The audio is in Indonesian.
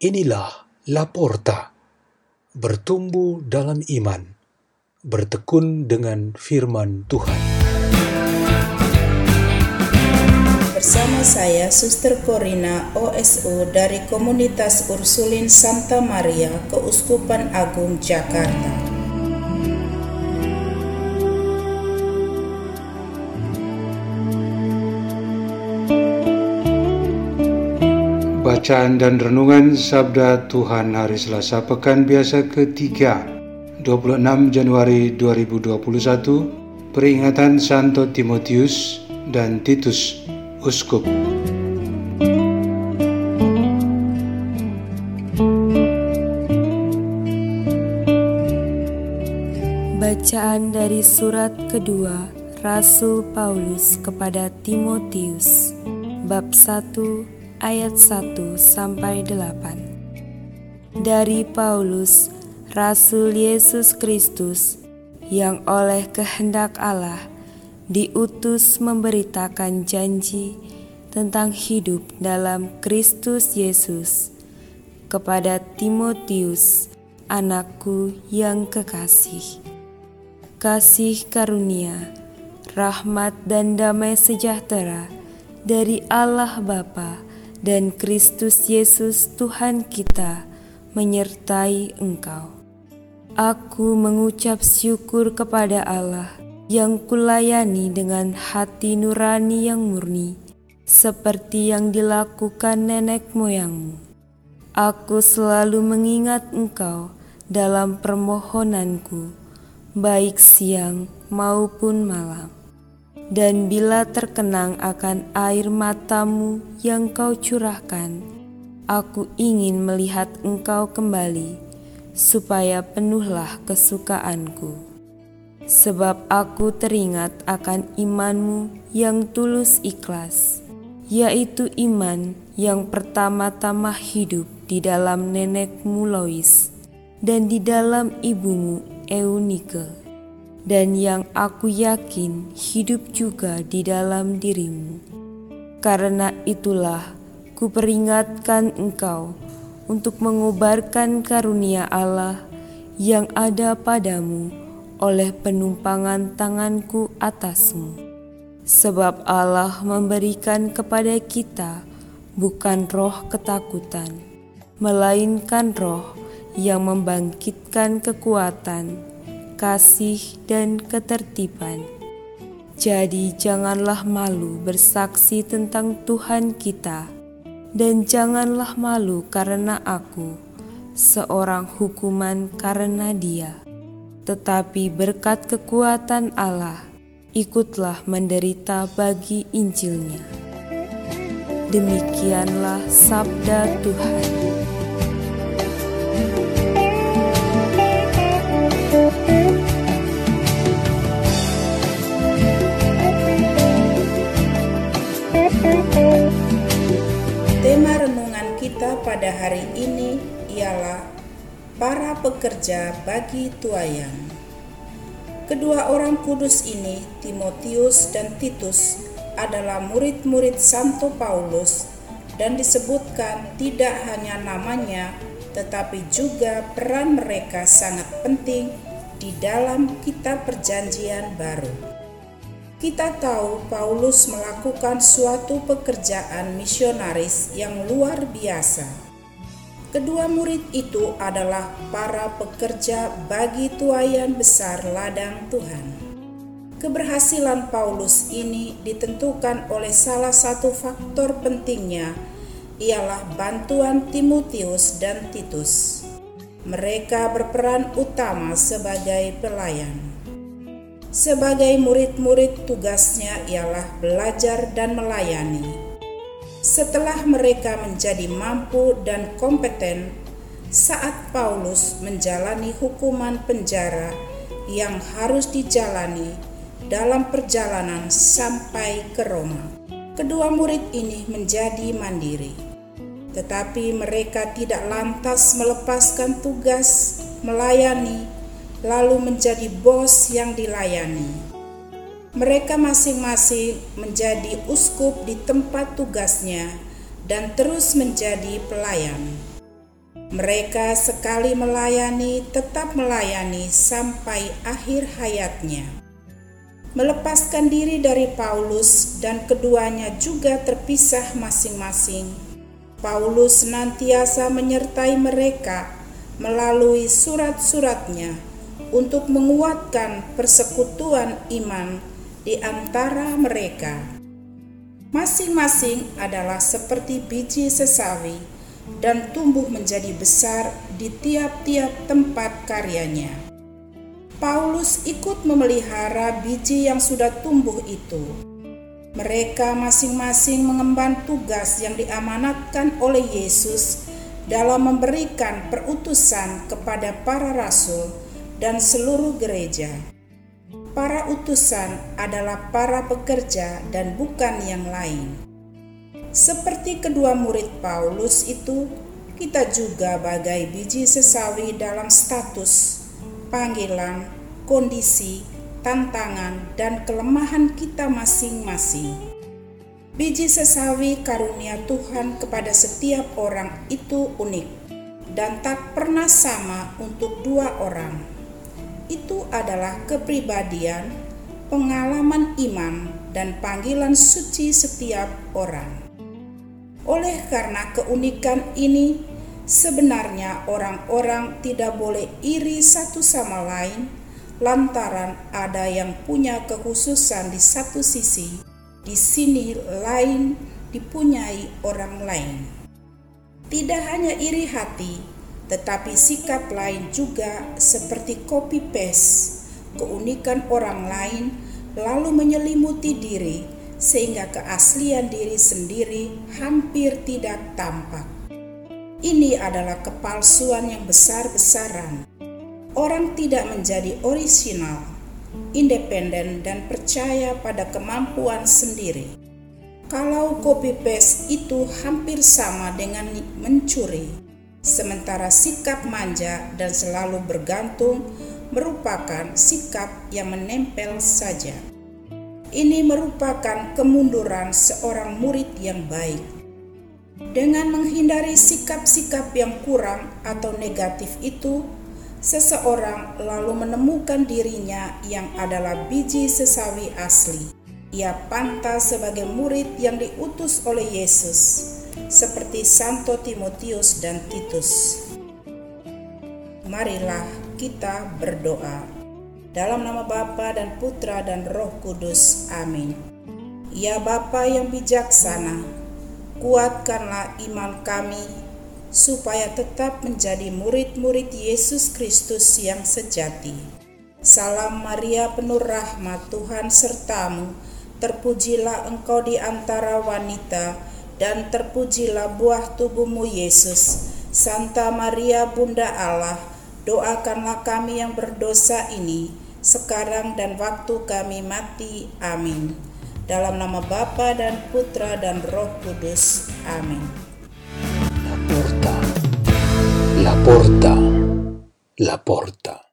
Inilah Laporta, bertumbuh dalam iman, bertekun dengan firman Tuhan. Bersama saya, Suster Corina OSU dari Komunitas Ursulin Santa Maria, Keuskupan Agung Jakarta. Bacaan dan Renungan Sabda Tuhan Hari Selasa Pekan Biasa ketiga 26 Januari 2021 Peringatan Santo Timotius dan Titus Uskup. Bacaan dari surat kedua Rasul Paulus kepada Timotius Bab 1 ayat 1 sampai 8. Dari Paulus, Rasul Yesus Kristus yang oleh kehendak Allah diutus memberitakan janji tentang hidup dalam Kristus Yesus kepada Timotius, anakku yang kekasih. Kasih karunia, rahmat dan damai sejahtera dari Allah Bapa dan Kristus Yesus Tuhan kita menyertai engkau. Aku mengucap syukur kepada Allah yang kulayani dengan hati nurani yang murni, seperti yang dilakukan nenek moyangmu. Aku selalu mengingat engkau dalam permohonanku, baik siang maupun malam dan bila terkenang akan air matamu yang kau curahkan, aku ingin melihat engkau kembali, supaya penuhlah kesukaanku. Sebab aku teringat akan imanmu yang tulus ikhlas, yaitu iman yang pertama-tama hidup di dalam nenekmu Lois dan di dalam ibumu Eunike dan yang aku yakin hidup juga di dalam dirimu. Karena itulah kuperingatkan engkau untuk mengobarkan karunia Allah yang ada padamu oleh penumpangan tanganku atasmu. Sebab Allah memberikan kepada kita bukan roh ketakutan, melainkan roh yang membangkitkan kekuatan, kasih, dan ketertiban. Jadi, janganlah malu bersaksi tentang Tuhan kita, dan janganlah malu karena aku, seorang hukuman karena Dia, tetapi berkat kekuatan Allah. Ikutlah menderita bagi Injilnya. Demikianlah sabda Tuhan. Hari ini ialah para pekerja bagi tuayan. Kedua orang kudus ini, Timotius dan Titus, adalah murid-murid Santo Paulus dan disebutkan tidak hanya namanya tetapi juga peran mereka sangat penting di dalam kitab perjanjian baru. Kita tahu Paulus melakukan suatu pekerjaan misionaris yang luar biasa. Kedua murid itu adalah para pekerja bagi tuayan besar ladang Tuhan. Keberhasilan Paulus ini ditentukan oleh salah satu faktor pentingnya, ialah bantuan Timotius dan Titus. Mereka berperan utama sebagai pelayan. Sebagai murid-murid, tugasnya ialah belajar dan melayani. Setelah mereka menjadi mampu dan kompeten, saat Paulus menjalani hukuman penjara yang harus dijalani dalam perjalanan sampai ke Roma, kedua murid ini menjadi mandiri, tetapi mereka tidak lantas melepaskan tugas melayani lalu menjadi bos yang dilayani. Mereka masing-masing menjadi uskup di tempat tugasnya dan terus menjadi pelayan. Mereka sekali melayani, tetap melayani sampai akhir hayatnya. Melepaskan diri dari Paulus, dan keduanya juga terpisah masing-masing. Paulus senantiasa menyertai mereka melalui surat-suratnya untuk menguatkan persekutuan iman di antara mereka. Masing-masing adalah seperti biji sesawi dan tumbuh menjadi besar di tiap-tiap tempat karyanya. Paulus ikut memelihara biji yang sudah tumbuh itu. Mereka masing-masing mengemban tugas yang diamanatkan oleh Yesus dalam memberikan perutusan kepada para rasul dan seluruh gereja. Para utusan adalah para pekerja dan bukan yang lain. Seperti kedua murid Paulus itu, kita juga bagai biji sesawi dalam status, panggilan, kondisi, tantangan, dan kelemahan kita masing-masing. Biji sesawi karunia Tuhan kepada setiap orang itu unik dan tak pernah sama untuk dua orang. Itu adalah kepribadian, pengalaman iman, dan panggilan suci setiap orang. Oleh karena keunikan ini, sebenarnya orang-orang tidak boleh iri satu sama lain lantaran ada yang punya kekhususan di satu sisi, di sini lain dipunyai orang lain. Tidak hanya iri hati, tetapi sikap lain juga seperti copy paste, keunikan orang lain lalu menyelimuti diri sehingga keaslian diri sendiri hampir tidak tampak. Ini adalah kepalsuan yang besar-besaran. Orang tidak menjadi orisinal, independen, dan percaya pada kemampuan sendiri. Kalau copy paste itu hampir sama dengan mencuri, sementara sikap manja dan selalu bergantung merupakan sikap yang menempel saja. Ini merupakan kemunduran seorang murid yang baik. Dengan menghindari sikap-sikap yang kurang atau negatif itu, seseorang lalu menemukan dirinya yang adalah biji sesawi asli. Ia pantas sebagai murid yang diutus oleh Yesus, seperti Santo Timotius dan Titus. Marilah kita berdoa. Dalam nama Bapa dan Putra dan Roh Kudus. Amin. Ya Bapa yang bijaksana, kuatkanlah iman kami supaya tetap menjadi murid-murid Yesus Kristus yang sejati. Salam Maria penuh rahmat Tuhan sertamu, terpujilah engkau di antara wanita, dan terpujilah buah tubuhmu Yesus. Santa Maria Bunda Allah, doakanlah kami yang berdosa ini, sekarang dan waktu kami mati. Amin. Dalam nama Bapa dan Putra dan Roh Kudus. Amin. La porta, la porta, la porta.